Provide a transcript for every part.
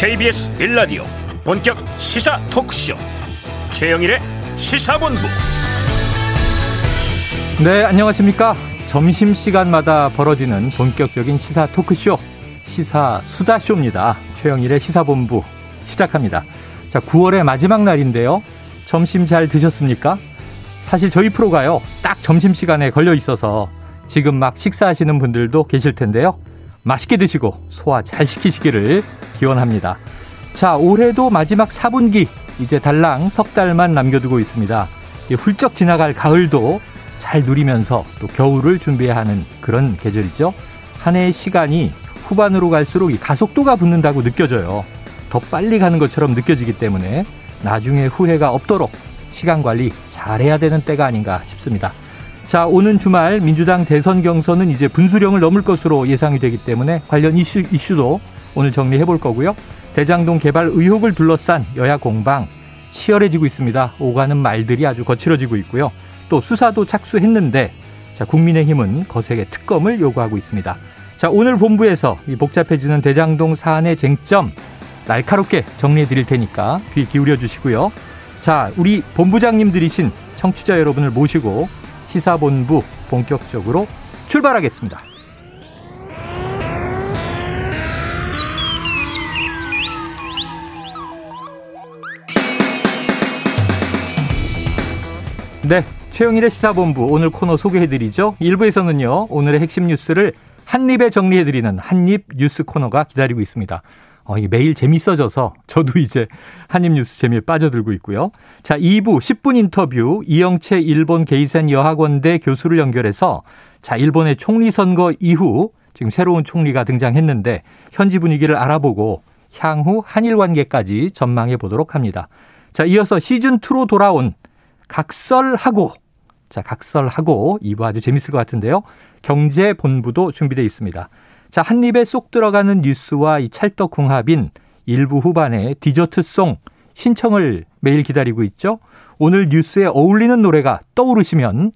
KBS 빌라디오 본격 시사 토크쇼 최영일의 시사본부 네, 안녕하십니까. 점심시간마다 벌어지는 본격적인 시사 토크쇼, 시사 수다쇼입니다. 최영일의 시사본부 시작합니다. 자, 9월의 마지막 날인데요. 점심 잘 드셨습니까? 사실 저희 프로가요, 딱 점심시간에 걸려 있어서 지금 막 식사하시는 분들도 계실 텐데요. 맛있게 드시고 소화 잘 시키시기를 기원합니다. 자, 올해도 마지막 4분기, 이제 달랑 석 달만 남겨두고 있습니다. 훌쩍 지나갈 가을도 잘 누리면서 또 겨울을 준비해야 하는 그런 계절이죠. 한 해의 시간이 후반으로 갈수록 이 가속도가 붙는다고 느껴져요. 더 빨리 가는 것처럼 느껴지기 때문에 나중에 후회가 없도록 시간 관리 잘해야 되는 때가 아닌가 싶습니다. 자, 오는 주말 민주당 대선 경선은 이제 분수령을 넘을 것으로 예상이 되기 때문에 관련 이슈, 이슈도 오늘 정리해 볼 거고요. 대장동 개발 의혹을 둘러싼 여야 공방 치열해지고 있습니다. 오가는 말들이 아주 거칠어지고 있고요. 또 수사도 착수했는데 자, 국민의힘은 거세게 특검을 요구하고 있습니다. 자, 오늘 본부에서 이 복잡해지는 대장동 사안의 쟁점 날카롭게 정리해 드릴 테니까 귀 기울여 주시고요. 자, 우리 본부장님들이신 청취자 여러분을 모시고 시사본부 본격적으로 출발하겠습니다. 네, 최영일의 시사본부 오늘 코너 소개해드리죠. 1부에서는요, 오늘의 핵심 뉴스를 한입에 정리해드리는 한입 뉴스 코너가 기다리고 있습니다. 어, 이게 매일 재밌어져서 저도 이제 한입뉴스 재미에 빠져들고 있고요. 자, 2부 10분 인터뷰 이영채 일본 게이센 여학원대 교수를 연결해서 자, 일본의 총리 선거 이후 지금 새로운 총리가 등장했는데 현지 분위기를 알아보고 향후 한일 관계까지 전망해 보도록 합니다. 자, 이어서 시즌 2로 돌아온 각설하고 자, 각설하고 2부 아주 재밌을 것 같은데요. 경제 본부도 준비되어 있습니다. 자, 한 입에 쏙 들어가는 뉴스와 이 찰떡궁합인 일부 후반의 디저트송 신청을 매일 기다리고 있죠. 오늘 뉴스에 어울리는 노래가 떠오르시면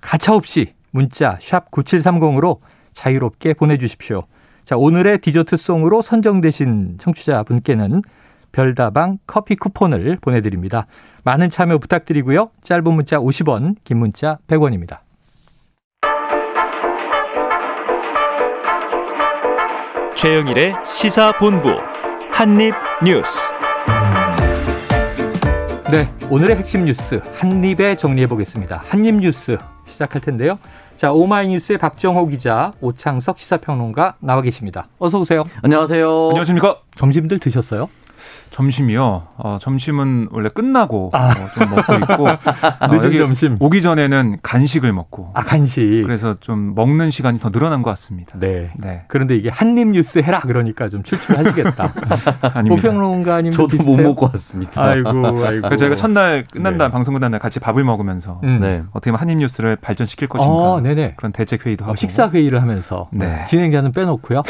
가차없이 문자 샵 9730으로 자유롭게 보내주십시오. 자, 오늘의 디저트송으로 선정되신 청취자분께는 별다방 커피 쿠폰을 보내드립니다. 많은 참여 부탁드리고요. 짧은 문자 50원, 긴 문자 100원입니다. 최영일의 시사본부 한입뉴스 네, 오늘의 핵심 뉴스 한입에 정리해 보겠습니다. 한입뉴스 시작할 텐데요. 자, 오마이뉴스의 박정호 기자, 오창석 시사평론가 나와 계십니다. 어서 오세요. 안녕하세요. 안녕하십니까? 점심들 드셨어요? 점심이요. 어, 점심은 원래 끝나고 아. 어, 좀 먹고 있고 늦은 어, 점심 오기 전에는 간식을 먹고 아 간식 그래서 좀 먹는 시간이 더 늘어난 것 같습니다. 네. 네. 그런데 이게 한입 뉴스 해라 그러니까 좀 출출하시겠다. 호평론가님 저도 비슷해요? 못 먹고 왔습니다. 아이고 아이고. 저희가 첫날 끝난 다음 네. 방송 끝난 날 같이 밥을 먹으면서 음. 네. 어떻게 하면 한입 뉴스를 발전시킬 것인가 어, 그런 대책 회의도 어, 하고 식사 회의를 하면서 네. 진행자는 빼놓고요.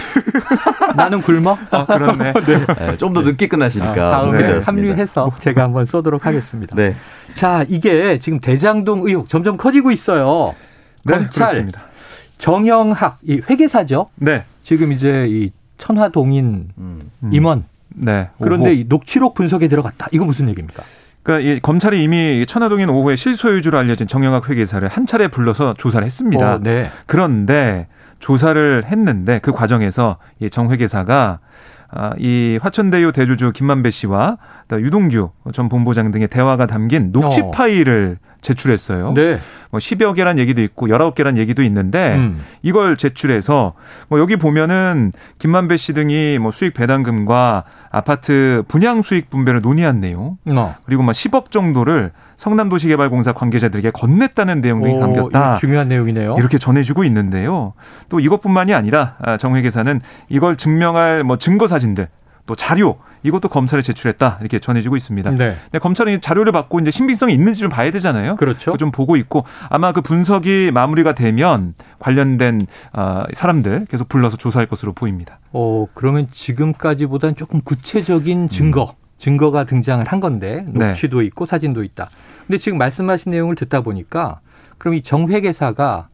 나는 굶어. 아, 그렇네. 네. 좀더 늦게 끝 나시니까. 아, 다음에 네. 합류해서 제가 한번 쏘도록 하겠습니다. 네. 자, 이게 지금 대장동 의혹 점점 커지고 있어요. 네, 검찰 그렇습니다. 정영학 이 회계사죠. 네. 지금 이제 이 천화동인 음. 임원. 네. 그런데 이 녹취록 분석에 들어갔다. 이거 무슨 얘기입니까? 그러니까 이 검찰이 이미 천화동인 5호의 실소유주로 알려진 정영학 회계사를 한 차례 불러서 조사를 했습니다. 어, 네. 그런데 조사를 했는데 그 과정에서 이 정 회계사가 아, 이 화천대유 대주주 김만배 씨와 유동규 전 본부장 등의 대화가 담긴 녹취 어. 파일을 제출했어요. 네. 뭐 10여 개란 얘기도 있고 19개란 얘기도 있는데 음. 이걸 제출해서 뭐 여기 보면은 김만배 씨 등이 뭐 수익 배당금과 아파트 분양 수익 분배를 논의한 내용 어. 그리고 막뭐 10억 정도를 성남도시개발공사 관계자들에게 건넸다는 내용들이 오, 담겼다. 중요한 내용이네요. 이렇게 전해주고 있는데요. 또 이것뿐만이 아니라 아, 정 회계사는 이걸 증명할 뭐 증거 사진들 또 자료 이것도 검찰에 제출했다 이렇게 전해지고 있습니다. 네. 근데 검찰은 자료를 받고 이제 신빙성이 있는지 좀 봐야 되잖아요. 그렇죠. 좀 보고 있고 아마 그 분석이 마무리가 되면 관련된 아, 사람들 계속 불러서 조사할 것으로 보입니다. 어 그러면 지금까지보다는 조금 구체적인 증거. 음. 증거가 등장을 한 건데 네. 녹취도 네. 있고 사진도 있다. 근데 지금 말씀하신 내용을 듣다 보니까 그럼 이 정회계사가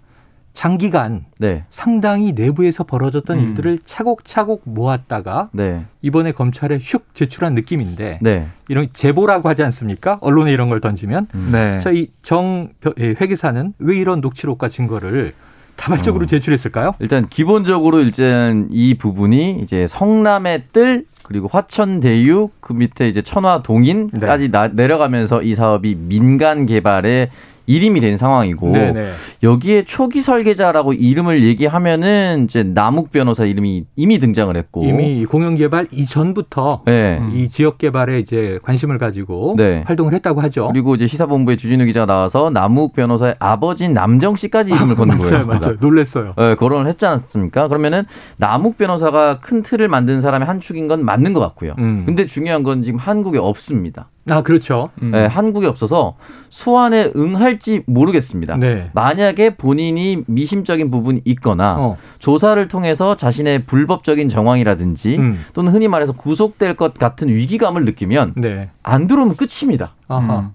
장기간 네. 상당히 내부에서 벌어졌던 음. 일들을 차곡차곡 모았다가 네. 이번에 검찰에 슉 제출한 느낌인데 네. 이런 제보라고 하지 않습니까? 언론에 이런 걸 던지면 음. 네. 자이정 예, 회계사는 왜 이런 녹취록과 증거를 다발적으로 어. 제출했을까요? 일단 기본적으로 일단 이 부분이 이제 성남의 뜰 그리고 화천대유 그 밑에 이제 천화동인까지 네. 내려가면서 이 사업이 민간 개발에 이름이 된 상황이고 네네. 여기에 초기 설계자라고 이름을 얘기하면은 이제 남욱 변호사 이름이 이미 등장을 했고 이미 공영 개발 이전부터 네. 이 지역 개발에 이제 관심을 가지고 네. 활동을 했다고 하죠. 그리고 이제 시사본부에 주진우 기자가 나와서 남욱 변호사의 아버지인 남정 씨까지 이름을 건는 거예요. 맞아요, 맞아요. 놀랬어요. 네, 거론을 했지 않습니까? 그러면은 남욱 변호사가 큰 틀을 만든 사람의 한 축인 건 맞는 것 같고요. 음. 근데 중요한 건 지금 한국에 없습니다. 아, 그렇죠. 음. 네, 한국에 없어서 소환에 응할지 모르겠습니다. 네. 만약에 본인이 미심적인 부분이 있거나 어. 조사를 통해서 자신의 불법적인 정황이라든지 음. 또는 흔히 말해서 구속될 것 같은 위기감을 느끼면 네. 안 들어오면 끝입니다. 아하. 음.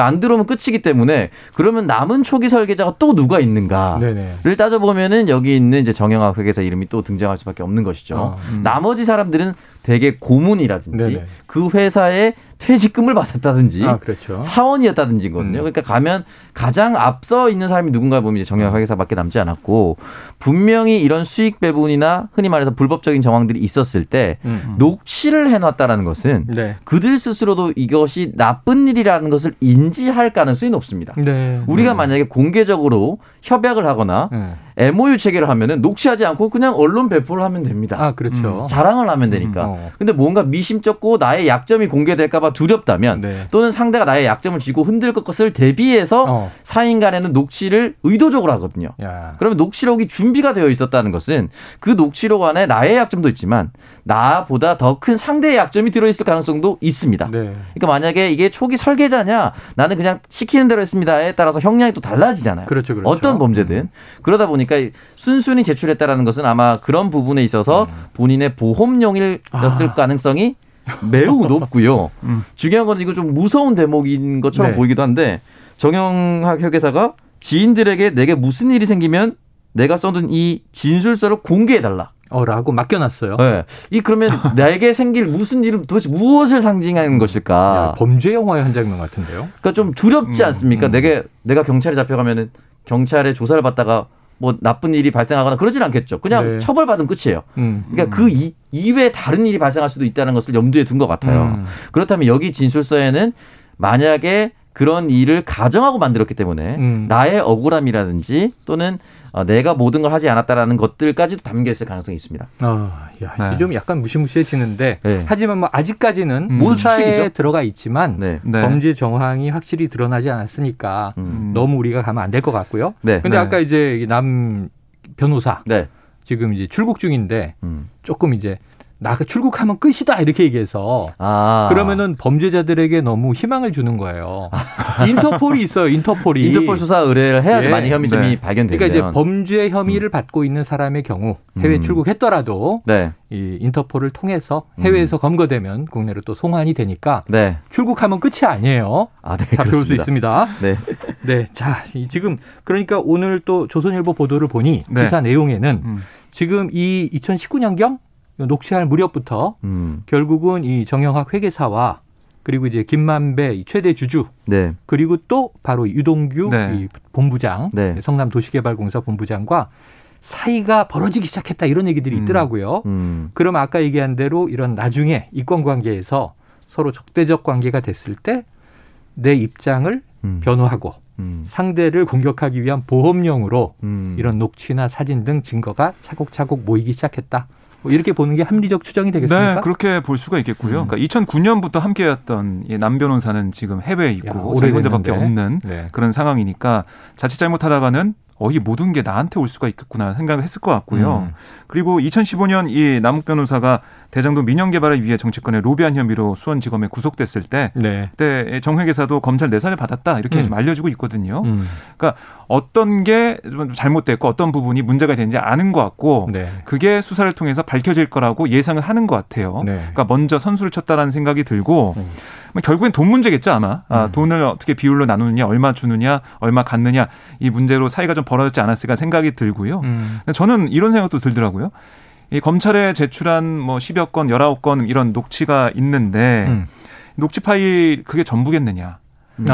안 들어오면 끝이기 때문에 그러면 남은 초기 설계자가 또 누가 있는가를 네네. 따져보면은 여기 있는 이제 정영학 회계사 이름이 또 등장할 수밖에 없는 것이죠. 어, 음. 나머지 사람들은 대개 고문이라든지 네네. 그 회사에 퇴직금을 받았다든지 아, 그렇죠. 사원이었다든지거든요. 음. 그러니까 가면 가장 앞서 있는 사람이 누군가 보면 이제 정형학 회계사밖에 남지 않았고 분명히 이런 수익 배분이나 흔히 말해서 불법적인 정황들이 있었을 때 음. 녹취를 해놨다라는 것은 네. 그들 스스로도 이것이 나쁜 일이라는 것을 인지할 가능성이 높습니다. 네. 우리가 음. 만약에 공개적으로 협약을 하거나 네. MOU 체결을 하면은 녹취하지 않고 그냥 언론 배포를 하면 됩니다. 아, 그렇죠. 음, 자랑을 하면 되니까. 음, 어. 근데 뭔가 미심쩍고 나의 약점이 공개될까봐 두렵다면 네. 또는 상대가 나의 약점을 쥐고 흔들 것을 대비해서 어. 사인 간에는 녹취를 의도적으로 하거든요. 야. 그러면 녹취록이 준비가 되어 있었다는 것은 그 녹취록 안에 나의 약점도 있지만 나보다 더 큰 상대의 약점이 들어있을 가능성도 있습니다. 네. 그러니까 만약에 이게 초기 설계자냐 나는 그냥 시키는 대로 했습니다에 따라서 형량이 또 달라지잖아요. 그렇죠, 그렇죠. 어떤 범죄든 음. 그러다 보니까 순순히 제출했다라는 것은 아마 그런 부분에 있어서 음. 본인의 보험용이었을 아. 가능성이 매우 높고요. 음. 중요한 건 이거 좀 무서운 대목인 것처럼 네. 보이기도 한데 정영학 회계사가 지인들에게 내게 무슨 일이 생기면 내가 써둔 이 진술서를 공개해달라. 어라고 맡겨놨어요. 네. 이 그러면 나에게 생길 무슨 일은 도대체 무엇을 상징하는 것일까? 야, 범죄 영화의 한 장면 같은데요. 그러니까 좀 두렵지 음, 않습니까? 음. 내가 내가 경찰에 잡혀가면은 경찰에 조사를 받다가 뭐 나쁜 일이 발생하거나 그러진 않겠죠. 그냥 네. 처벌받으면 끝이에요. 음, 그러니까 그 이, 이외에 다른 일이 발생할 수도 있다는 것을 염두에 둔 것 같아요. 음. 그렇다면 여기 진술서에는 만약에 그런 일을 가정하고 만들었기 때문에 음. 나의 억울함이라든지 또는 어, 내가 모든 걸 하지 않았다라는 것들까지도 담겨 있을 가능성이 있습니다. 아, 야, 네. 좀 약간 무시무시해지는데 네. 하지만 뭐 아직까지는 음. 모차에 들어가 있지만 네. 네. 범죄 정황이 확실히 드러나지 않았으니까 음. 너무 우리가 가면 안 될 것 같고요. 네. 근데 네. 아까 이제 남 변호사 네. 지금 이제 출국 중인데 음. 조금 이제 나 출국하면 끝이다 이렇게 얘기해서 아. 그러면은 범죄자들에게 너무 희망을 주는 거예요. 인터폴이 있어요. 인터폴이 인터폴 수사 의뢰를 해야지 예. 많이 혐의점이 네. 발견되면 그러니까 이제 범죄 혐의를 음. 받고 있는 사람의 경우 해외 음. 출국했더라도 네. 이 인터폴을 통해서 해외에서 음. 검거되면 국내로 또 송환이 되니까 네. 출국하면 끝이 아니에요. 아, 네, 잡혀올 수 있습니다. 네. 네. 자, 지금 그러니까 오늘 또 조선일보 보도를 보니 네. 기사 내용에는 음. 지금 이 2019년경 녹취할 무렵부터 음. 결국은 이 정영학 회계사와 그리고 이제 김만배 최대 주주 네. 그리고 또 바로 유동규 네. 이 본부장 네. 성남 도시개발공사 본부장과 사이가 벌어지기 시작했다 이런 얘기들이 음. 있더라고요. 음. 그럼 아까 얘기한 대로 이런 나중에 이권 관계에서 서로 적대적 관계가 됐을 때 내 입장을 음. 변호하고 음. 상대를 공격하기 위한 보험용으로 음. 이런 녹취나 사진 등 증거가 차곡차곡 모이기 시작했다. 뭐 이렇게 보는 게 합리적 추정이 되겠습니까? 네, 그렇게 볼 수가 있겠고요. 음. 그러니까 2009년부터 함께했던 남 변호사는 지금 해외에 있고 자기 혼자밖에 없는 네. 그런 상황이니까 자칫 잘못하다가는 어, 이 모든 게 나한테 올 수가 있겠구나 생각을 했을 것 같고요. 음. 그리고 2015년 이 남욱 변호사가 대장동 민영 개발을 위해 정치권에 로비한 혐의로 수원지검에 구속됐을 때, 네. 그때 정회계사도 검찰 내사를 받았다 이렇게 음. 좀 알려주고 있거든요. 음. 그러니까 어떤 게 잘못됐고 어떤 부분이 문제가 되는지 아는 것 같고, 네. 그게 수사를 통해서 밝혀질 거라고 예상을 하는 것 같아요. 네. 그러니까 먼저 선수를 쳤다라는 생각이 들고. 음. 결국엔 돈 문제겠죠 아마. 아, 음. 돈을 어떻게 비율로 나누느냐, 얼마 주느냐, 얼마 갖느냐 이 문제로 사이가 좀 벌어졌지 않았을까 생각이 들고요. 음. 저는 이런 생각도 들더라고요. 이 검찰에 제출한 뭐 10여 건, 19건 이런 녹취가 있는데 음. 녹취 파일 그게 전부겠느냐. 음.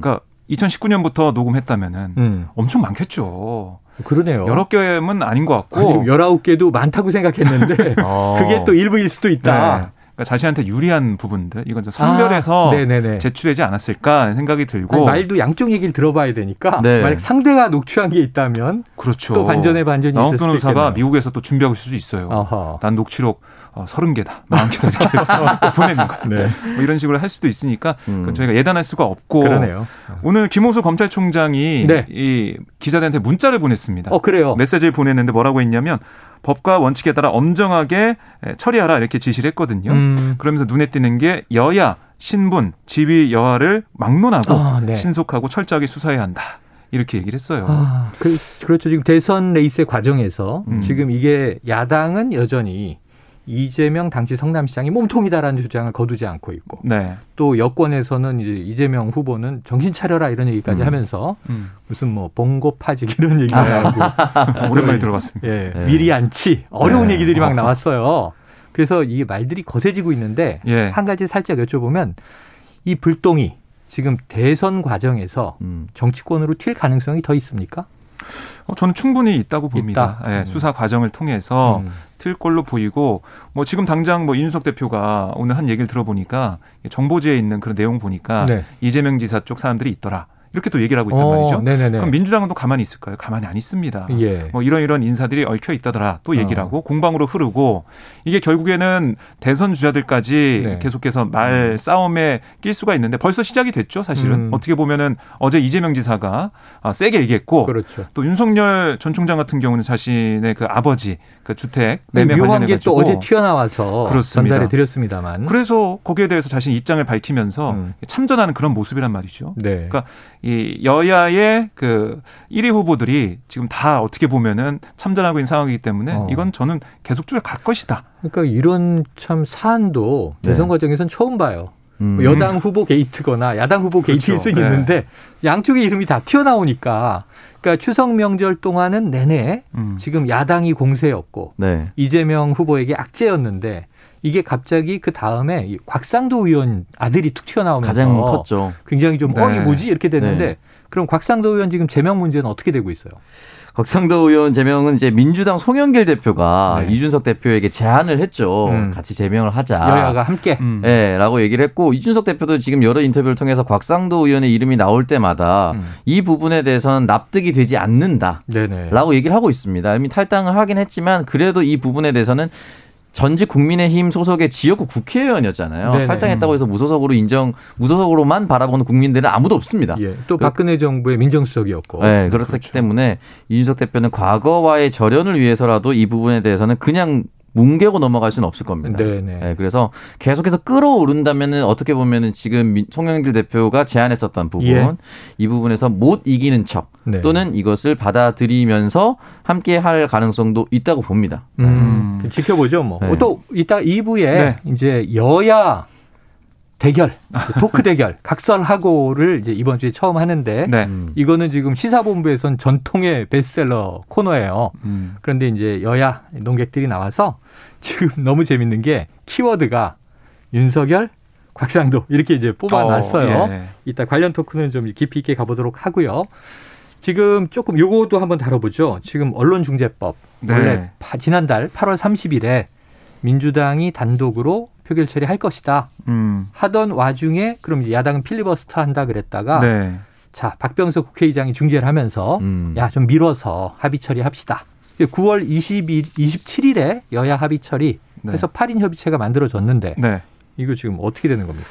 그러니까 2019년부터 녹음했다면은 음. 엄청 많겠죠. 그러네요. 여러 개는 아닌 것 같고. 19개도 많다고 생각했는데 어. 그게 또 일부일 수도 있다. 네. 그러니까 자신한테 유리한 부분들 이건 좀 선별해서 아, 제출하지 않았을까 생각이 들고 아니, 말도 양쪽 얘기를 들어봐야 되니까 네. 만약 상대가 녹취한 게 있다면 그렇죠. 또 반전의 반전이 있을 수도 변호사가 미국에서 또 준비하고 있을 수 있어요. 어허. 난 녹취록 어, 30개다, 40개다 이렇게 해서 보내는 거. 네. 뭐 이런 식으로 할 수도 있으니까 음. 저희가 예단할 수가 없고 그러네요. 오늘 김호수 검찰총장이 네. 이 기자들한테 문자를 보냈습니다. 어, 그래요. 메시지를 보냈는데 뭐라고 했냐면 법과 원칙에 따라 엄정하게 처리하라 이렇게 지시를 했거든요. 음. 그러면서 눈에 띄는 게 여야, 신분, 지위 여하를 막론하고 아, 네. 신속하고 철저하게 수사해야 한다. 이렇게 얘기를 했어요. 아, 그, 렇죠 지금 대선 레이스의 과정에서 음. 지금 이게 야당은 여전히 이재명 당시 성남시장이 몸통이다라는 주장을 거두지 않고 있고 네. 또 여권에서는 이제 이재명 후보는 정신 차려라 이런 얘기까지 음. 하면서 음. 무슨 뭐 봉고 파직 이런 얘기를 하고 오랜만에 들어봤습니다. 예, 네. 미리 안치 어려운 네. 얘기들이 막 나왔어요. 그래서 이 말들이 거세지고 있는데 예. 한 가지 살짝 여쭤보면 이 불똥이 지금 대선 과정에서 음. 정치권으로 튈 가능성이 더 있습니까? 어, 저는 충분히 있다고 봅니다. 있다. 네, 수사 과정을 통해서 음. 틀 걸로 보이고 뭐 지금 당장 뭐 이준석 대표가 오늘 한 얘기를 들어보니까 정보지에 있는 그런 내용 보니까 네. 이재명 지사 쪽 사람들이 있더라. 이렇게 또 얘기를 하고 있단 어, 말이죠. 네네네. 그럼 민주당은 또 가만히 있을까요? 가만히 안 있습니다. 예. 뭐 이런 이런 인사들이 얽혀 있다더라 또 얘기를 어. 하고 공방으로 흐르고 이게 결국에는 대선 주자들까지 네. 계속해서 말 음. 싸움에 낄 수가 있는데 벌써 시작이 됐죠. 사실은 음. 어떻게 보면은 어제 이재명 지사가 아, 세게 얘기했고 그렇죠. 또 윤석열 전 총장 같은 경우는 자신의 그 아버지 그 주택 매매 관련해 가지고 어제 튀어나와서 그렇습니다. 전달해 드렸습니다만 그래서 거기에 대해서 자신 입장을 밝히면서 음. 참전하는 그런 모습이란 말이죠. 네. 그러니까 이 여야의 그 1위 후보들이 지금 다 어떻게 보면은 참전하고 있는 상황이기 때문에 어. 이건 저는 계속 쭉 갈 것이다. 그러니까 이런 참 사안도 대선 네. 과정에선 처음 봐요. 음. 뭐 여당 후보 게이트거나 야당 후보 게이트일 그렇죠. 수 네. 있는데 양쪽의 이름이 다 튀어나오니까 그러니까 추석 명절 동안은 내내 음. 지금 야당이 공세였고 네. 이재명 후보에게 악재였는데 이게 갑자기 그 다음에 곽상도 의원 아들이 툭 튀어나오면서 가장 컸죠. 굉장히 좀 네. 어 이 뭐지 이렇게 됐는데 네. 그럼 곽상도 의원 지금 제명 문제는 어떻게 되고 있어요? 곽상도 의원 제명은 이제 민주당 송영길 대표가 네. 이준석 대표에게 제안을 했죠. 음. 같이 제명을 하자. 여야가 함께. 음. 네, 라고 얘기를 했고 이준석 대표도 지금 여러 인터뷰를 통해서 곽상도 의원의 이름이 나올 때마다 음. 이 부분에 대해서는 납득이 되지 않는다. 네네. 라고 얘기를 하고 있습니다. 이미 탈당을 하긴 했지만 그래도 이 부분에 대해서는 전직 국민의힘 소속의 지역구 국회의원이었잖아요. 네네. 탈당했다고 해서 무소속으로 인정, 무소속으로만 바라보는 국민들은 아무도 없습니다. 예. 또 박근혜 정부의 민정수석이었고. 네, 그렇기 그렇죠. 때문에 이준석 대표는 과거와의 절연을 위해서라도 이 부분에 대해서는 그냥 뭉개고 넘어갈 수는 없을 겁니다. 네네. 네, 그래서 계속해서 끌어오른다면은 어떻게 보면은 지금 송영길 대표가 제안했었던 부분 예. 이 부분에서 못 이기는 척 네. 또는 이것을 받아들이면서 함께 할 가능성도 있다고 봅니다. 음, 음. 지켜보죠. 뭐. 네. 또 이따 2부에 네. 이제 여야 대결, 토크 대결, 각설하고를 이제 이번 주에 처음 하는데 네. 음. 이거는 지금 시사본부에선 전통의 베스트셀러 코너예요. 음. 그런데 이제 여야 농객들이 나와서 지금 너무 재밌는 게 키워드가 윤석열, 곽상도 이렇게 이제 뽑아놨어요. 어, 예. 이따 관련 토크는 좀 깊이 있게 가보도록 하고요. 지금 조금 요거도 한번 다뤄보죠. 지금 언론중재법 네. 원래 지난달 8월 30일에 민주당이 단독으로 표결 처리할 것이다. 음. 하던 와중에 그럼 이제 야당은 필리버스터 한다 그랬다가 네. 자 박병석 국회의장이 중재를 하면서 음. 야좀 미뤄서 합의 처리합시다. 9월 20일 27일에 여야 합의 처리 해서 네. 8인 협의체가 만들어졌는데 네. 이거 지금 어떻게 되는 겁니까?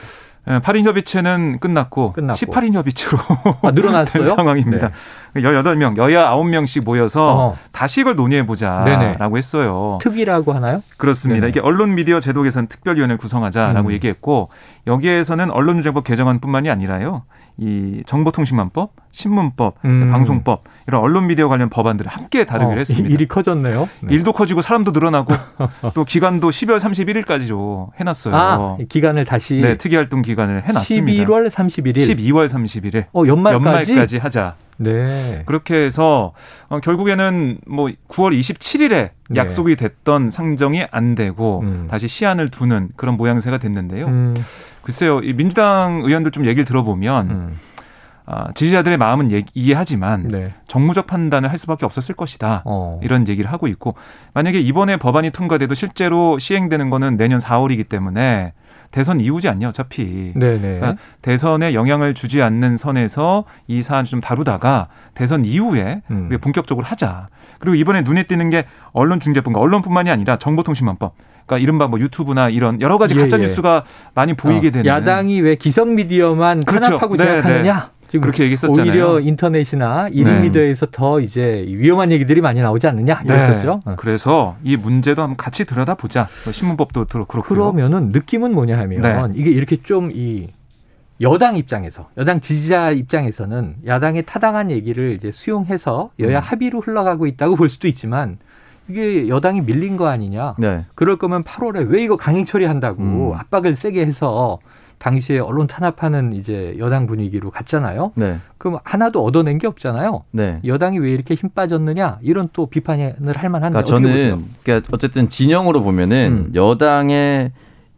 8인 예, 협의체는 끝났고, 끝났고. 18인 협의체로 아, 늘어났어요? 상황입니다. 네. 18명, 여야 9명씩 모여서 어. 다시 이걸 논의해 보자라고 했어요. 특위라고 하나요? 그렇습니다. 네네. 이게 언론 미디어 제도 개선 특별위원회를 구성하자라고 음. 얘기했고, 여기에서는 언론중재법 개정안뿐만이 아니라요. 이 정보통신망법, 신문법, 음. 방송법 이런 언론 미디어 관련 법안들을 함께 다루기로 어, 했습니다. 일이 커졌네요. 네. 일도 커지고 사람도 늘어나고 또 기간도 12월 31일까지로 해놨어요. 아, 기간을 다시 네 특이 활동 기간을 해놨습니다. 11월 31일, 12월 31일. 어 연말까지, 연말까지 하자. 네. 그렇게 해서 어, 결국에는 뭐 9월 27일에 네. 약속이 됐던 상정이 안 되고 음. 다시 시한을 두는 그런 모양새가 됐는데요. 음. 글쎄요, 이 민주당 의원들 좀 얘기를 들어보면 음. 아, 지지자들의 마음은 얘기, 이해하지만 네. 정무적 판단을 할 수밖에 없었을 것이다. 어. 이런 얘기를 하고 있고 만약에 이번에 법안이 통과돼도 실제로 시행되는 거는 내년 4월이기 때문에 대선 이후지 않냐 어차피 그러니까 대선에 영향을 주지 않는 선에서 이 사안 좀 다루다가 대선 이후에 음. 본격적으로 하자. 그리고 이번에 눈에 띄는 게 언론중재법, 언론뿐만이 아니라 정보통신망법. 그러니까 이른바 뭐 유튜브나 이런 여러 가지 가짜 뉴스가 예, 예. 많이 보이게 어, 되는 야당이 왜 기성 미디어만 그렇죠. 탄압하고 네, 제약하느냐? 네. 지금 그렇게 얘기했었잖아요. 오히려 인터넷이나 이름 네. 미디어에서 더 이제 위험한 얘기들이 많이 나오지 않느냐 네. 이랬었죠. 네. 그래서 이 문제도 한번 같이 들여다 보자. 뭐 신문법도 그렇고 그러면은 느낌은 뭐냐 하면 네. 이게 이렇게 좀 이 여당 입장에서 여당 지지자 입장에서는 야당의 타당한 얘기를 이제 수용해서 여야 음. 합의로 흘러가고 있다고 볼 수도 있지만 이게 여당이 밀린 거 아니냐. 네. 그럴 거면 8월에 왜 이거 강행 처리한다고 음. 압박을 세게 해서 당시에 언론 탄압하는 이제 여당 분위기로 갔잖아요. 네. 그럼 하나도 얻어낸 게 없잖아요. 네. 여당이 왜 이렇게 힘 빠졌느냐 이런 또 비판을 할 만한데 그러니까 저는 그러니까 어쨌든 진영으로 보면은 음. 여당의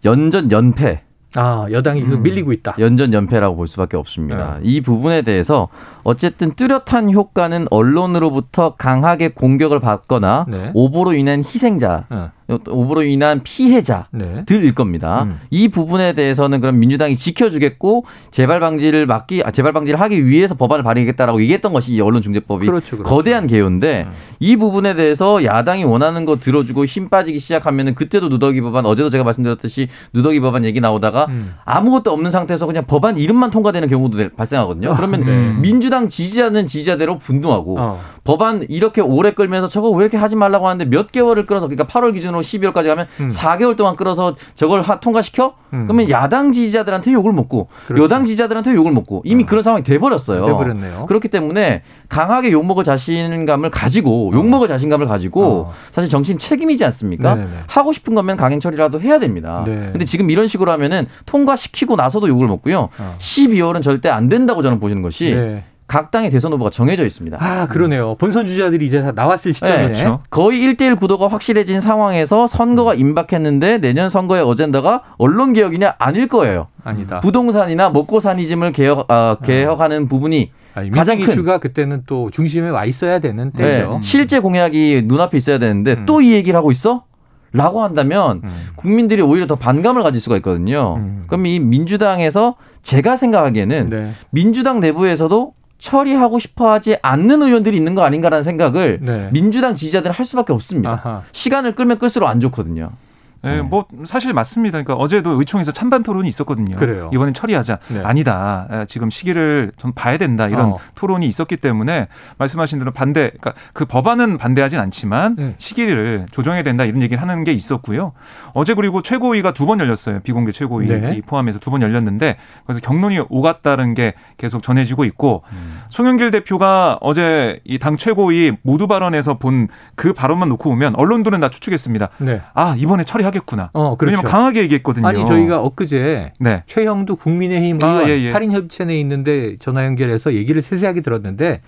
연전 연패 아, 여당이 음. 밀리고 있다. 연전 연패라고 볼 수밖에 없습니다. 네. 이 부분에 대해서 어쨌든 뚜렷한 효과는 언론으로부터 강하게 공격을 받거나 네. 오보로 인한 희생자 네. 오보로 인한 피해자들일 네. 겁니다. 음. 이 부분에 대해서는 그럼 민주당이 지켜주겠고 재발 방지를 막기 아, 재발 방지를 하기 위해서 법안을 발의하겠다라고 얘기했던 것이 언론중재법이 그렇죠, 그렇죠. 거대한 개요인데 음. 이 부분에 대해서 야당이 원하는 거 들어주고 힘 빠지기 시작하면은 그때도 누더기 법안 어제도 제가 말씀드렸듯이 누더기 법안 얘기 나오다가 음. 아무것도 없는 상태에서 그냥 법안 이름만 통과되는 경우도 발생하거든요. 아, 그러면 네. 민주당 지지자는 지지자대로 분노하고 어. 법안 이렇게 오래 끌면서 저거 왜 이렇게 하지 말라고 하는데 몇 개월을 끌어서 그러니까 8월 기준으로 12월까지 가면 음. 4개월 동안 끌어서 저걸 하, 통과시켜? 음. 그러면 야당 지지자들한테 욕을 먹고 그렇죠. 여당 지지자들한테 욕을 먹고 이미 어. 그런 상황이 돼 버렸어요. 돼 버렸네요. 그렇기 때문에 강하게 욕 먹을 자신감을 가지고 어. 욕먹을 자신감을 가지고 어. 사실 정치인 책임이지 않습니까? 네네. 하고 싶은 거면 강행 처리라도 해야 됩니다. 네. 근데 지금 이런 식으로 하면은 통과시키고 나서도 욕을 먹고요. 어. 12월은 절대 안 된다고 저는 보시는 것이 네. 각 당의 대선 후보가 정해져 있습니다. 아, 그러네요. 본선 주자들이 이제 다 나왔을 시점에 네, 그렇죠. 거의 1대1 구도가 확실해진 상황에서 선거가 임박했는데 내년 선거의 어젠다가 언론 개혁이냐 아닐 거예요. 아니다. 부동산이나 먹고 사니즘을 개혁 어, 개혁하는 아. 부분이 아니, 가장 이슈가 그때는 또 중심에 와 있어야 되는 네. 때죠. 네, 실제 공약이 눈앞에 있어야 되는데 음. 또이 얘기를 하고 있어? 라고 한다면 음. 국민들이 오히려 더 반감을 가질 수가 있거든요. 음. 그럼 이 민주당에서 제가 생각하기에는 네. 민주당 내부에서도 처리하고 싶어 하지 않는 의원들이 있는 거 아닌가라는 생각을 네. 민주당 지지자들은 할 수밖에 없습니다. 아하. 시간을 끌면 끌수록 안 좋거든요. 네, 뭐 사실 맞습니다. 그러니까 어제도 의총에서 찬반 토론이 있었거든요. 그래요. 이번엔 처리하자. 네. 아니다. 지금 시기를 좀 봐야 된다. 이런 어. 토론이 있었기 때문에 말씀하신 대로 반대. 그러니까 그 법안은 반대하진 않지만 음. 시기를 조정해야 된다 이런 얘기를 하는 게 있었고요. 어제 그리고 최고위가 두 번 열렸어요. 비공개 최고위 네. 포함해서 두 번 열렸는데 그래서 경론이 오갔다는 게 계속 전해지고 있고 음. 송영길 대표가 어제 이 당 최고위 모두 발언에서 본 그 발언만 놓고 보면 언론들은 다 추측했습니다. 네. 아 이번에 처리하 하겠구나. 어, 그렇죠. 왜냐면 강하게 얘기했거든요. 아니 저희가 엊그제 네. 최형두 국민의힘 아, 의원 예, 예. 할인협의체 내에 있는데 전화 연결해서 얘기를 세세하게 들었는데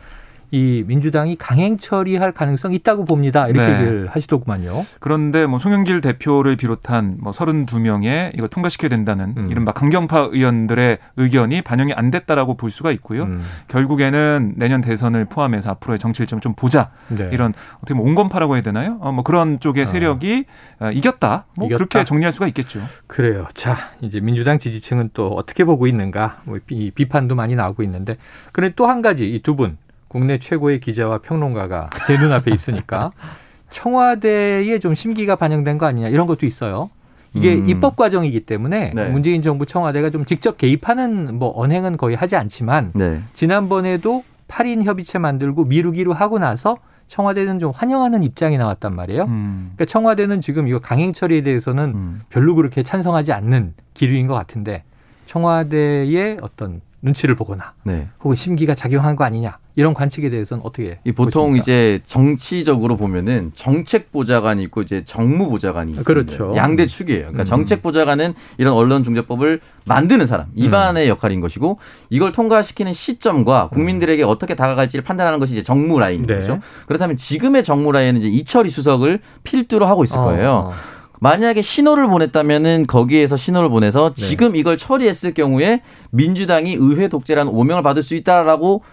이 민주당이 강행 처리할 가능성이 있다고 봅니다. 이렇게 네. 얘기를 하시더구만요. 그런데 뭐 송영길 대표를 비롯한 뭐 32명의 이거 통과시켜야 된다는 음. 이른바 강경파 의원들의 의견이 반영이 안 됐다라고 볼 수가 있고요. 음. 결국에는 내년 대선을 포함해서 앞으로의 정치 일정 좀 보자. 네. 이런 어떻게 보면 온건파라고 해야 되나요? 어, 뭐 그런 쪽의 어. 세력이 어. 이겼다. 뭐 이겼다. 그렇게 정리할 수가 있겠죠. 그래요. 자, 이제 민주당 지지층은 또 어떻게 보고 있는가? 뭐 비판도 많이 나오고 있는데 그런데 또 한 가지 이 두 분 국내 최고의 기자와 평론가가 제 눈앞에 있으니까 청와대에 좀 심기가 반영된 거 아니냐 이런 것도 있어요. 이게 음. 입법 과정이기 때문에 네. 문재인 정부 청와대가 좀 직접 개입하는 뭐 언행은 거의 하지 않지만 네. 지난번에도 8인 협의체 만들고 미루기로 하고 나서 청와대는 좀 환영하는 입장이 나왔단 말이에요. 음. 그러니까 청와대는 지금 이거 강행 처리에 대해서는 음. 별로 그렇게 찬성하지 않는 기류인 것 같은데 청와대의 어떤 눈치를 보거나 네. 혹은 심기가 작용한 거 아니냐 이런 관측에 대해서는 어떻게 이 보통 보십니까? 이제 정치적으로 보면은 정책 보좌관이 있고 이제 정무 보좌관이 있습니다. 그렇죠. 양대 축이에요. 그러니까 음. 정책 보좌관은 이런 언론 중재법을 만드는 사람 이반의 음. 역할인 것이고 이걸 통과시키는 시점과 국민들에게 음. 어떻게 다가갈지를 판단하는 것이 이제 정무 라인인 네. 거죠. 그렇다면 지금의 정무 라인은 이제 이철희 수석을 필두로 하고 있을 어, 거예요. 어. 만약에 신호를 보냈다면은 거기에서 신호를 보내서 네. 지금 이걸 처리했을 경우에 민주당이 의회 독재라는 오명을 받을 수 있다라고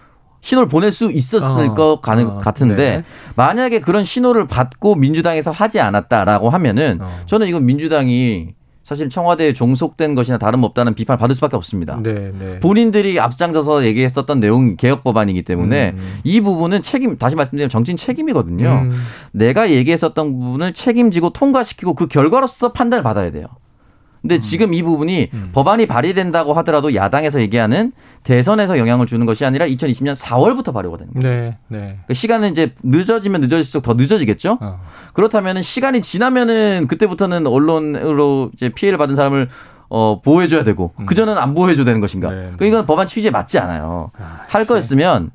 신호를 보낼 수 있었을 어, 것 어, 같은데 네. 만약에 그런 신호를 받고 민주당에서 하지 않았다라고 하면은 어. 저는 이건 민주당이 사실 청와대에 종속된 것이나 다름없다는 비판을 받을 수밖에 없습니다. 네, 네. 본인들이 앞장서서 얘기했었던 내용 개혁 법안이기 때문에 음, 음. 이 부분은 책임 다시 말씀드리면 정치인 책임이거든요. 음. 내가 얘기했었던 부분을 책임지고 통과시키고 그 결과로서 판단을 받아야 돼요. 근데 음. 지금 이 부분이 음. 법안이 발의된다고 하더라도 야당에서 얘기하는 대선에서 영향을 주는 것이 아니라 2020년 4월부터 발효가 되는 거예요. 네, 네. 그러니까 시간은 이제 늦어지면 늦어질수록 더 늦어지겠죠. 어. 그렇다면은 시간이 지나면은 그때부터는 언론으로 이제 피해를 받은 사람을 어, 보호해줘야 되고 음. 그전에는 안 보호해줘야 되는 것인가. 네, 그러니까 이건 법안 취지에 맞지 않아요. 아, 할 거였으면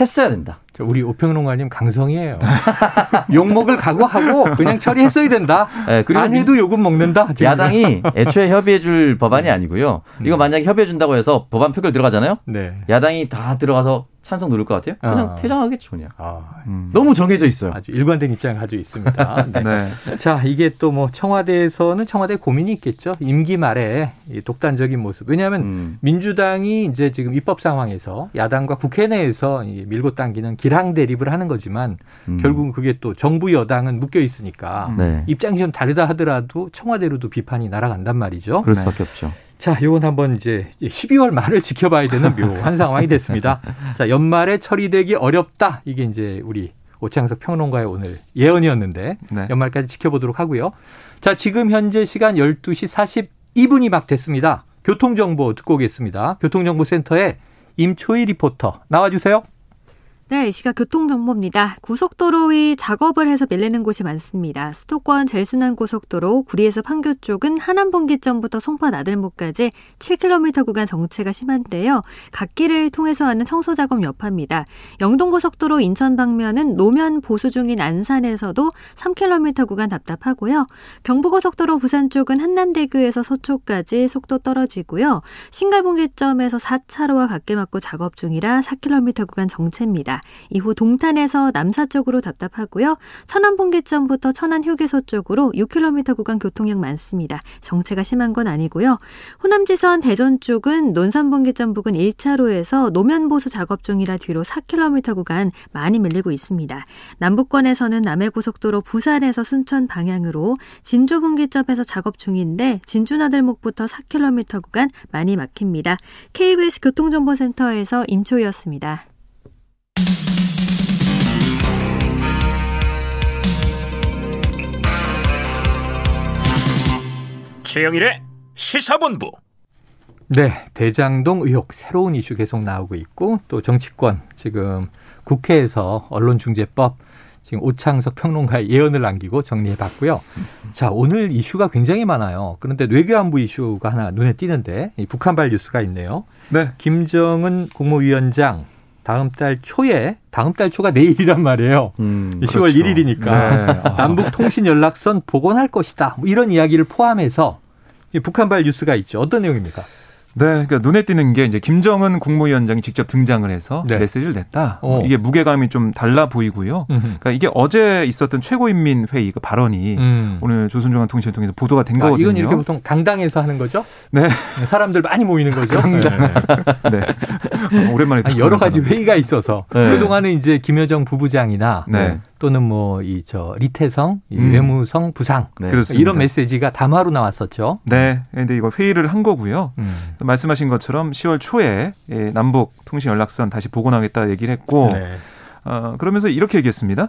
했어야 된다. 우리 오평론가님 강성이에요. 욕먹을 각오하고 그냥 처리했어야 된다. 네, 안 해도 욕은 먹는다. 지금. 야당이 애초에 협의해줄 법안이 아니고요. 이거 음. 만약에 협의해준다고 해서 법안 표결 들어가잖아요. 네. 야당이 다 들어가서 찬성 누를 것 같아요? 그냥 아. 퇴장하겠죠, 그냥. 아. 음. 너무 정해져 있어요. 아주 일관된 입장을 가지고 있습니다. 네. 네. 자, 이게 또 뭐 청와대에서는 청와대 고민이 있겠죠. 임기 말에 이 독단적인 모습. 왜냐하면 음. 민주당이 이제 지금 입법 상황에서 야당과 국회 내에서 밀고 당기는 기랑 대립을 하는 거지만 음. 결국은 그게 또 정부 여당은 묶여 있으니까 네. 입장이 좀 다르다 하더라도 청와대로도 비판이 날아간단 말이죠. 그럴 수밖에 없죠. 자, 이건 한번 이제 12월 말을 지켜봐야 되는 묘한 상황이 됐습니다. 자, 연말에 처리되기 어렵다. 이게 이제 우리 오창석 평론가의 오늘 예언이었는데 네. 연말까지 지켜보도록 하고요. 자, 지금 현재 시간 12시 42분이 막 됐습니다. 교통정보 듣고 오겠습니다. 교통정보센터에 임초희 리포터 나와주세요. 네, 이 시각 교통정보입니다. 고속도로 위 작업을 해서 밀리는 곳이 많습니다. 수도권 제일순환 고속도로 구리에서 판교 쪽은 하남분기점부터 송파 나들목까지 7km 구간 정체가 심한데요. 갓길을 통해서 하는 청소작업 여파입니다. 영동고속도로 인천 방면은 노면 보수 중인 안산에서도 3km 구간 답답하고요. 경부고속도로 부산 쪽은 한남대교에서 서초까지 속도 떨어지고요. 신갈분기점에서 4차로와 같게 막고 작업 중이라 4km 구간 정체입니다. 이후 동탄에서 남사쪽으로 답답하고요. 천안 분기점부터 천안 휴게소 쪽으로 6km 구간 교통량 많습니다. 정체가 심한 건 아니고요. 호남지선 대전 쪽은 논산 분기점 부근 1차로에서 노면 보수 작업 중이라 뒤로 4km 구간 많이 밀리고 있습니다. 남북권에서는 남해고속도로 부산에서 순천 방향으로 진주 분기점에서 작업 중인데 진주나들목부터 4km 구간 많이 막힙니다. KBS 교통정보센터에서 임초희였습니다. 최영일의 시사본부. 네, 대장동 의혹 새로운 이슈 계속 나오고 있고 또 정치권 지금 국회에서 언론중재법 지금 오창석 평론가의 예언을 남기고 정리해봤고요. 자, 오늘 이슈가 굉장히 많아요. 그런데 외교안보 이슈가 하나 눈에 띄는데 북한발 뉴스가 있네요. 네. 김정은 국무위원장 다음 달 초에 다음 달 초가 내일이란 말이에요. 음, 10월 그렇죠. 1일이니까 네. 남북 통신 연락선 복원할 것이다. 뭐 이런 이야기를 포함해서 북한발 뉴스가 있죠. 어떤 내용입니까? 네, 그러니까 눈에 띄는 게 이제 김정은 국무위원장이 직접 등장을 해서 네. 메시지를 냈다. 어. 이게 무게감이 좀 달라 보이고요. 음흠. 그러니까 이게 어제 있었던 최고인민 회의 그 발언이 음. 오늘 조선중앙 통신을 통해서 보도가 된 아, 거거든요. 이건 이렇게 보통 강당에서 하는 거죠? 네. 사람들 많이 모이는 거죠? 강당. 네. 네. 오랜만에 여러 가지 회의가 있어서 네. 그 동안은 이제 김여정 부부장이나 네. 또는 뭐 이 저 리태성, 이 음. 외무성 부상 네. 이런 메시지가 담화로 나왔었죠. 네, 근데 이거 회의를 한 거고요. 음. 말씀하신 것처럼 10월 초에 예, 남북 통신 연락선 다시 복원하겠다 얘기를 했고, 네. 어, 그러면서 이렇게 얘기했습니다.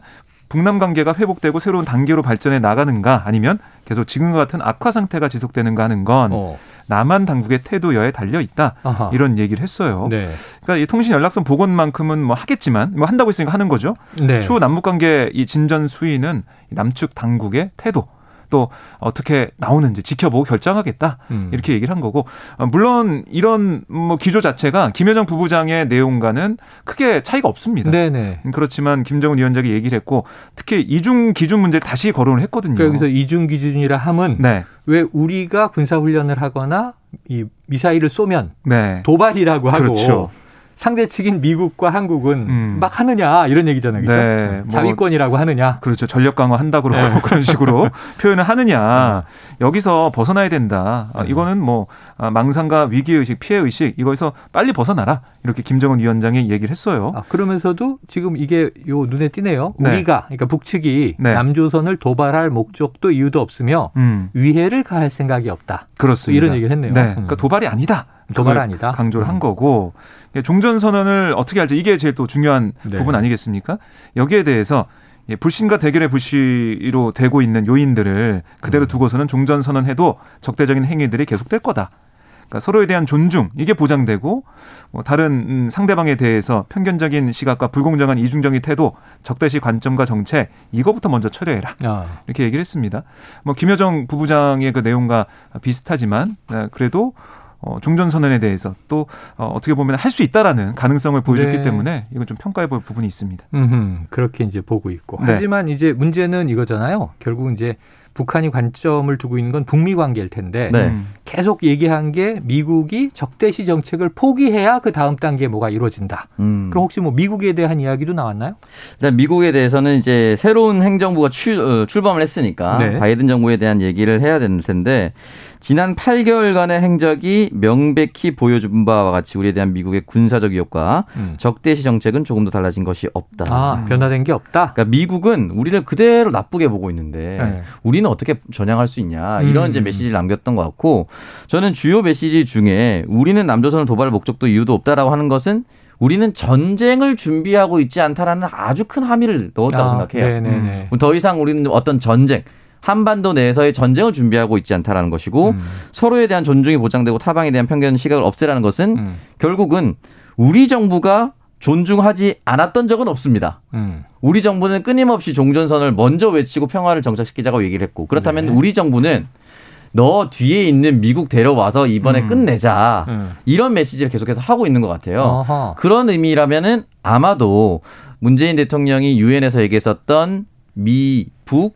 북남 관계가 회복되고 새로운 단계로 발전해 나가는가 아니면 계속 지금과 같은 악화 상태가 지속되는가 하는 건 어. 남한 당국의 태도여에 달려 있다 아하. 이런 얘기를 했어요. 네. 그러니까 이 통신 연락선 복원만큼은 뭐 하겠지만 뭐 한다고 했으니까 하는 거죠. 네. 추후 남북 관계 이 진전 수위는 남측 당국의 태도 또 어떻게 나오는지 지켜보고 결정하겠다 음. 이렇게 얘기를 한 거고 어, 물론 이런 뭐 기조 자체가 김여정 부부장의 내용과는 크게 차이가 없습니다. 네네. 그렇지만 김정은 위원장이 얘기를 했고 특히 이중 기준 문제 다시 거론을 했거든요. 그러니까 여기서 이중 기준이라 함은 네. 왜 우리가 군사 훈련을 하거나 이 미사일을 쏘면 네. 도발이라고 하고 그렇죠. 상대 측인 미국과 한국은 음. 막 하느냐 이런 얘기잖아요. 그렇죠? 네, 뭐 자위권이라고 하느냐. 그렇죠. 전력 강화 한다고 네. 그런 식으로 표현을 하느냐. 네. 여기서 벗어나야 된다. 아, 네. 이거는 뭐 아, 망상과 위기 의식, 피해 의식 이거에서 빨리 벗어나라. 이렇게 김정은 위원장이 얘기를 했어요. 아, 그러면서도 지금 이게 요 눈에 띄네요. 네. 우리가 그러니까 북측이 네. 남조선을 도발할 목적도 이유도 없으며 음. 위해를 가할 생각이 없다. 그렇습니다. 이런 얘기를 했네요. 네. 그러니까 음. 도발이 아니다. 도발 아니다. 강조를 음. 한 거고 종전 선언을 어떻게 할지 이게 제일 또 중요한 네. 부분 아니겠습니까? 여기에 대해서 불신과 대결의 불씨로 되고 있는 요인들을 그대로 음. 두고서는 종전 선언해도 적대적인 행위들이 계속될 거다. 그러니까 서로에 대한 존중 이게 보장되고 뭐 다른 음, 상대방에 대해서 편견적인 시각과 불공정한 이중적인 태도, 적대시 관점과 정책 이거부터 먼저 처리해라 아. 이렇게 얘기를 했습니다. 뭐 김여정 부부장의 그 내용과 비슷하지만 네, 그래도 어, 종전선언에 대해서 또 어, 어떻게 보면 할 수 있다라는 가능성을 보여줬기 네. 때문에 이건 좀 평가해 볼 부분이 있습니다. 음흠, 그렇게 이제 보고 있고. 네. 하지만 이제 문제는 이거잖아요. 결국 이제 북한이 관점을 두고 있는 건 북미 관계일 텐데 네. 계속 얘기한 게 미국이 적대시 정책을 포기해야 그 다음 단계 뭐가 이루어진다. 음. 그럼 혹시 뭐 미국에 대한 이야기도 나왔나요? 일단 미국에 대해서는 이제 새로운 행정부가 출, 어, 출범을 했으니까 네. 바이든 정부에 대한 얘기를 해야 되는 텐데 지난 8개월간의 행적이 명백히 보여준 바와 같이 우리에 대한 미국의 군사적 위협과 음. 적대시 정책은 조금 더 달라진 것이 없다. 아, 변화된 게 없다. 그러니까 미국은 우리를 그대로 나쁘게 보고 있는데 네. 우리는 어떻게 전향할 수 있냐 이런 음. 이제 메시지를 남겼던 것 같고 저는 주요 메시지 중에 우리는 남조선을 도발할 목적도 이유도 없다라고 하는 것은 우리는 전쟁을 준비하고 있지 않다라는 아주 큰 함의를 넣었다고 아, 생각해요. 네네네. 음. 더 이상 우리는 어떤 전쟁 한반도 내에서의 전쟁을 준비하고 있지 않다라는 것이고 음. 서로에 대한 존중이 보장되고 타방에 대한 편견 시각을 없애라는 것은 음. 결국은 우리 정부가 존중하지 않았던 적은 없습니다. 음. 우리 정부는 끊임없이 종전선을 먼저 외치고 평화를 정착시키자고 얘기를 했고 그렇다면 네. 우리 정부는 너 뒤에 있는 미국 데려와서 이번에 음. 끝내자 음. 이런 메시지를 계속해서 하고 있는 것 같아요. 어허. 그런 의미라면은 아마도 문재인 대통령이 유엔에서 얘기했었던 미북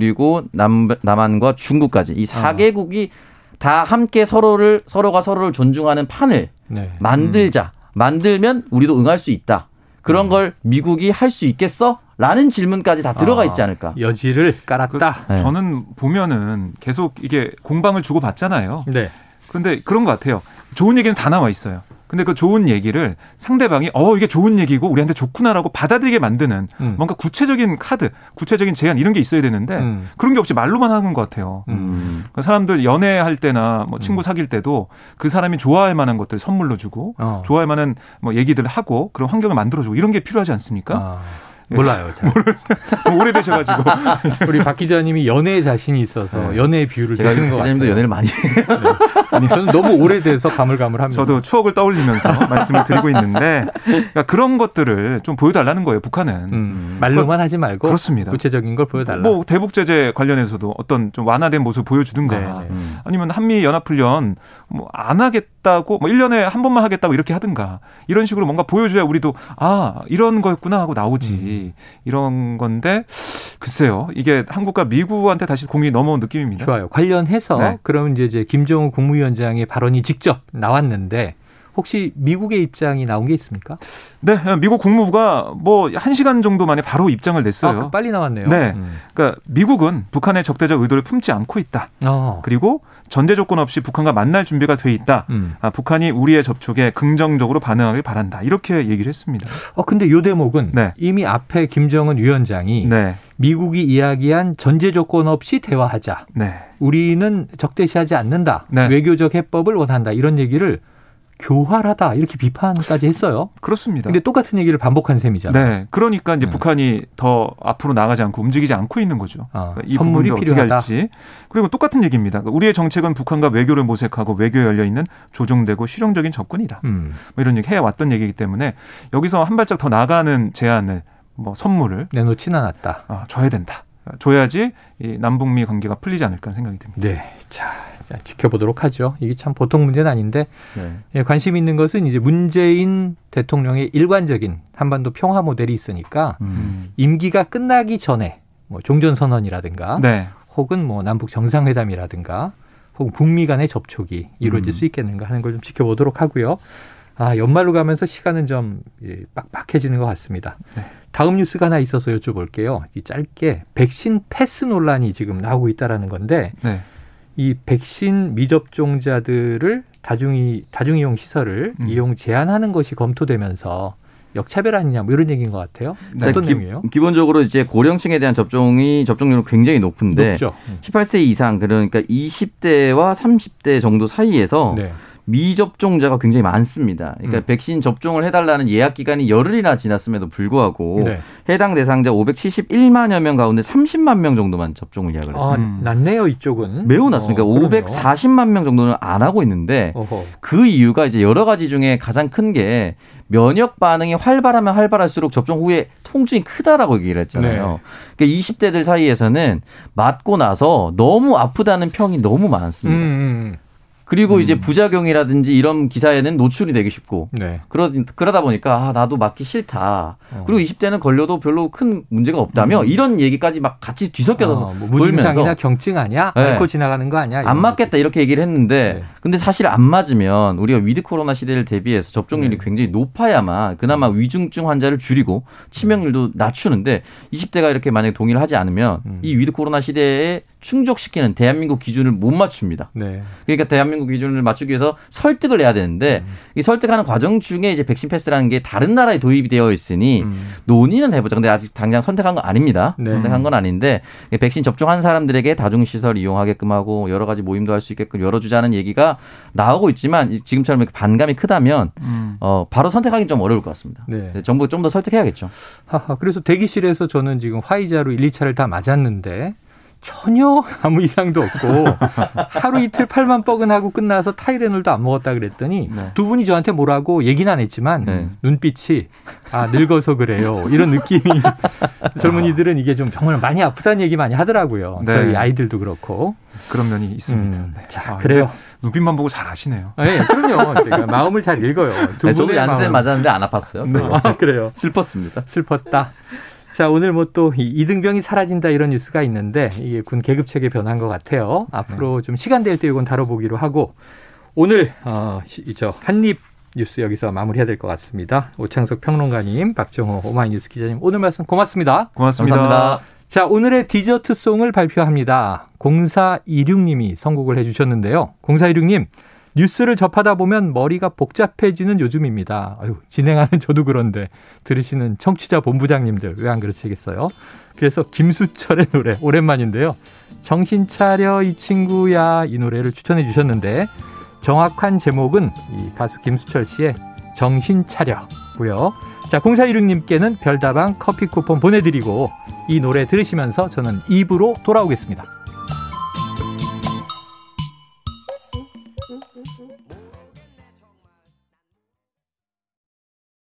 그리고 남, 남한과 중국까지 이 4개국이 어. 다 함께 서로를 서로가 서로를 존중하는 판을 네. 만들자. 음. 만들면 우리도 응할 수 있다. 그런 음. 걸 미국이 할 수 있겠어? 라는 질문까지 다 들어가 있지 않을까. 여지를 깔았다. 그, 저는 보면은 계속 이게 공방을 주고 받잖아요. 네. 그런데 그런 것 같아요. 좋은 얘기는 다 나와 있어요. 근데 그 좋은 얘기를 상대방이 어 이게 좋은 얘기고 우리한테 좋구나라고 받아들이게 만드는 음. 뭔가 구체적인 카드, 구체적인 제안 이런 게 있어야 되는데 음. 그런 게 없이 말로만 하는 것 같아요. 음. 그러니까 사람들 연애할 때나 뭐 친구 음. 사귈 때도 그 사람이 좋아할 만한 것들 선물로 주고 어. 좋아할 만한 뭐 얘기들 하고 그런 환경을 만들어주고 이런 게 필요하지 않습니까? 아. 몰라요. 오래되셔가지고. 우리 박 기자님이 연애에 자신이 있어서 네. 연애의 비율을 제가 것 같아요. 연애를 많이 네. 아니, 저는 너무 오래돼서 가물가물합니다. 저도 추억을 떠올리면서 말씀을 드리고 있는데 그러니까 그런 것들을 좀 보여달라는 거예요. 북한은. 음, 말로만 그러니까, 하지 말고 그렇습니다. 구체적인 걸 보여달라. 뭐 대북 제재 관련해서도 어떤 좀 완화된 모습 보여주든가 네, 네. 음. 아니면 한미 연합훈련 뭐 안 하겠다고 뭐 1년에 한 번만 하겠다고 이렇게 하든가 이런 식으로 뭔가 보여줘야 우리도 아 이런 거였구나 하고 나오지. 음. 이런 건데 글쎄요 이게 한국과 미국한테 다시 공이 넘어온 느낌입니다. 좋아요. 관련해서 네. 그럼 이제 김정은 국무위원장의 발언이 직접 나왔는데 혹시 미국의 입장이 나온 게 있습니까? 네, 미국 국무부가 뭐 한 시간 정도 만에 바로 입장을 냈어요. 아, 빨리 나왔네요. 네, 음. 그러니까 미국은 북한의 적대적 의도를 품지 않고 있다. 어. 그리고 전제 조건 없이 북한과 만날 준비가 돼 있다. 음. 아, 북한이 우리의 접촉에 긍정적으로 반응하길 바란다. 이렇게 얘기를 했습니다. 어, 근데 요 대목은 네. 이미 앞에 김정은 위원장이 네. 미국이 이야기한 전제 조건 없이 대화하자. 네. 우리는 적대시하지 않는다. 네. 외교적 해법을 원한다. 이런 얘기를 교활하다 이렇게 비판까지 했어요. 그렇습니다. 근데 똑같은 얘기를 반복한 셈이잖아요. 네. 그러니까 이제 네. 북한이 더 앞으로 나가지 않고 움직이지 않고 있는 거죠. 아, 그러니까 이 선물이 필요하다. 할지. 그리고 똑같은 얘기입니다. 그러니까 우리의 정책은 북한과 외교를 모색하고 외교에 열려 있는 조정되고 실용적인 접근이다. 음. 뭐 이런 얘기 해 왔던 얘기이기 때문에 여기서 한 발짝 더 나가는 제안을 뭐 선물을 내놓지는 않았다. 어, 줘야 된다. 줘야지 이 남북미 관계가 풀리지 않을까 생각이 듭니다. 네. 자, 지켜보도록 하죠. 이게 참 보통 문제는 아닌데 네. 예, 관심 있는 것은 이제 문재인 대통령의 일관적인 한반도 평화 모델이 있으니까 음. 임기가 끝나기 전에 뭐 종전 선언이라든가 네. 혹은 뭐 남북 정상회담이라든가 혹은 북미 간의 접촉이 이루어질 음. 수 있겠는가 하는 걸 좀 지켜보도록 하고요. 아, 연말로 가면서 시간은 좀 예, 빡빡해지는 것 같습니다. 네. 다음 뉴스가 하나 있어서 여쭤볼게요. 이 짧게 백신 패스 논란이 지금 나오고 있다라는 건데 네. 이 백신 미접종자들을 다중이 다중이용 시설을 음. 이용 제한하는 것이 검토되면서 역차별 아니냐 뭐 이런 얘기인 것 같아요. 네. 어떤 기, 내용이에요? 기본적으로 이제 고령층에 대한 접종이 접종률은 굉장히 높은데 높죠. 18세 음. 이상 그러니까 20대와 30대 정도 사이에서 네. 미접종자가 굉장히 많습니다. 그러니까 음. 백신 접종을 해달라는 예약 기간이 열흘이나 지났음에도 불구하고 네. 해당 대상자 571만여 명 가운데 30만 명 정도만 접종을 예약을 했습니다. 아, 음. 낮네요 이쪽은. 매우 낮습니다. 어, 그러니까 540만 명 정도는 안 하고 있는데 어허. 그 이유가 이제 여러 가지 중에 가장 큰 게 면역 반응이 활발하면 활발할수록 접종 후에 통증이 크다라고 얘기를 했잖아요. 네. 그러니까 20대들 사이에서는 맞고 나서 너무 아프다는 평이 너무 많습니다. 음. 음, 음. 그리고 음. 이제 부작용이라든지 이런 기사에는 노출이 되기 쉽고 네. 그러, 그러다 보니까 아, 나도 맞기 싫다. 어. 그리고 20대는 걸려도 별로 큰 문제가 없다며 음. 이런 얘기까지 막 같이 뒤섞여서 어, 뭐 무증상이나 경증 아니야? 네. 앓고 지나가는 거 아니야? 안 맞겠다 이렇게 얘기를 했는데 네. 근데 사실 안 맞으면 우리가 위드 코로나 시대를 대비해서 접종률이 네. 굉장히 높아야만 그나마 위중증 환자를 줄이고 치명률도 낮추는데 20대가 이렇게 만약에 동의를 하지 않으면 음. 이 위드 코로나 시대에 충족시키는 대한민국 기준을 못 맞춥니다. 네. 그러니까 대한민국 기준을 맞추기 위해서 설득을 해야 되는데 음. 이 설득하는 과정 중에 이제 백신 패스라는 게 다른 나라에 도입이 되어 있으니 음. 논의는 해보자. 근데 아직 당장 선택한 건 아닙니다. 네. 선택한 건 아닌데 백신 접종한 사람들에게 다중시설 이용하게끔 하고 여러 가지 모임도 할 수 있게끔 열어주자는 얘기가 나오고 있지만 지금처럼 이렇게 반감이 크다면 음. 어, 바로 선택하기 좀 어려울 것 같습니다. 네. 정부가 좀더 설득해야겠죠. 하하, 그래서 대기실에서 저는 지금 화이자로 1, 2차를 다 맞았는데 전혀 아무 이상도 없고 하루 이틀 팔만 뻐근하고 끝나서 타이레놀도 안 먹었다 그랬더니 네. 두 분이 저한테 뭐라고 얘기는 안 했지만 네. 눈빛이 아 늙어서 그래요 이런 느낌이 젊은이들은 이게 좀 정말 많이 아프다는 얘기 많이 하더라고요 네. 저희 아이들도 그렇고 그런 면이 있습니다. 음, 네. 자 아, 그래요. 눈빛만 보고 잘 아시네요. 네, 그럼요. 제가 마음을 잘 읽어요. 두 네, 저도 얀센 맞았는데 안 아팠어요. 네. 아, 그래요. 슬펐습니다. 슬펐다. 자, 오늘 뭐 또 이등병이 사라진다 이런 뉴스가 있는데 이게 군 계급 체계 변한 것 같아요. 앞으로 네. 좀 시간 될 때 이건 다뤄보기로 하고 오늘 어, 저 한입 뉴스 여기서 마무리해야 될 것 같습니다. 오창석 평론가님, 박정호 오마이뉴스 기자님 오늘 말씀 고맙습니다. 고맙습니다. 감사합니다. 자, 오늘의 디저트 송을 발표합니다. 0426님이 선곡을 해주셨는데요. 0426님, 뉴스를 접하다 보면 머리가 복잡해지는 요즘입니다. 아유, 진행하는 저도 그런데 들으시는 청취자 본부장님들 왜 안 그러시겠어요? 그래서 김수철의 노래 오랜만인데요. 정신 차려 이 친구야 이 노래를 추천해 주셨는데 정확한 제목은 이 가수 김수철 씨의 정신 차려고요. 자, 0416님께는 별다방 커피 쿠폰 보내드리고 이 노래 들으시면서 저는 입으로 돌아오겠습니다.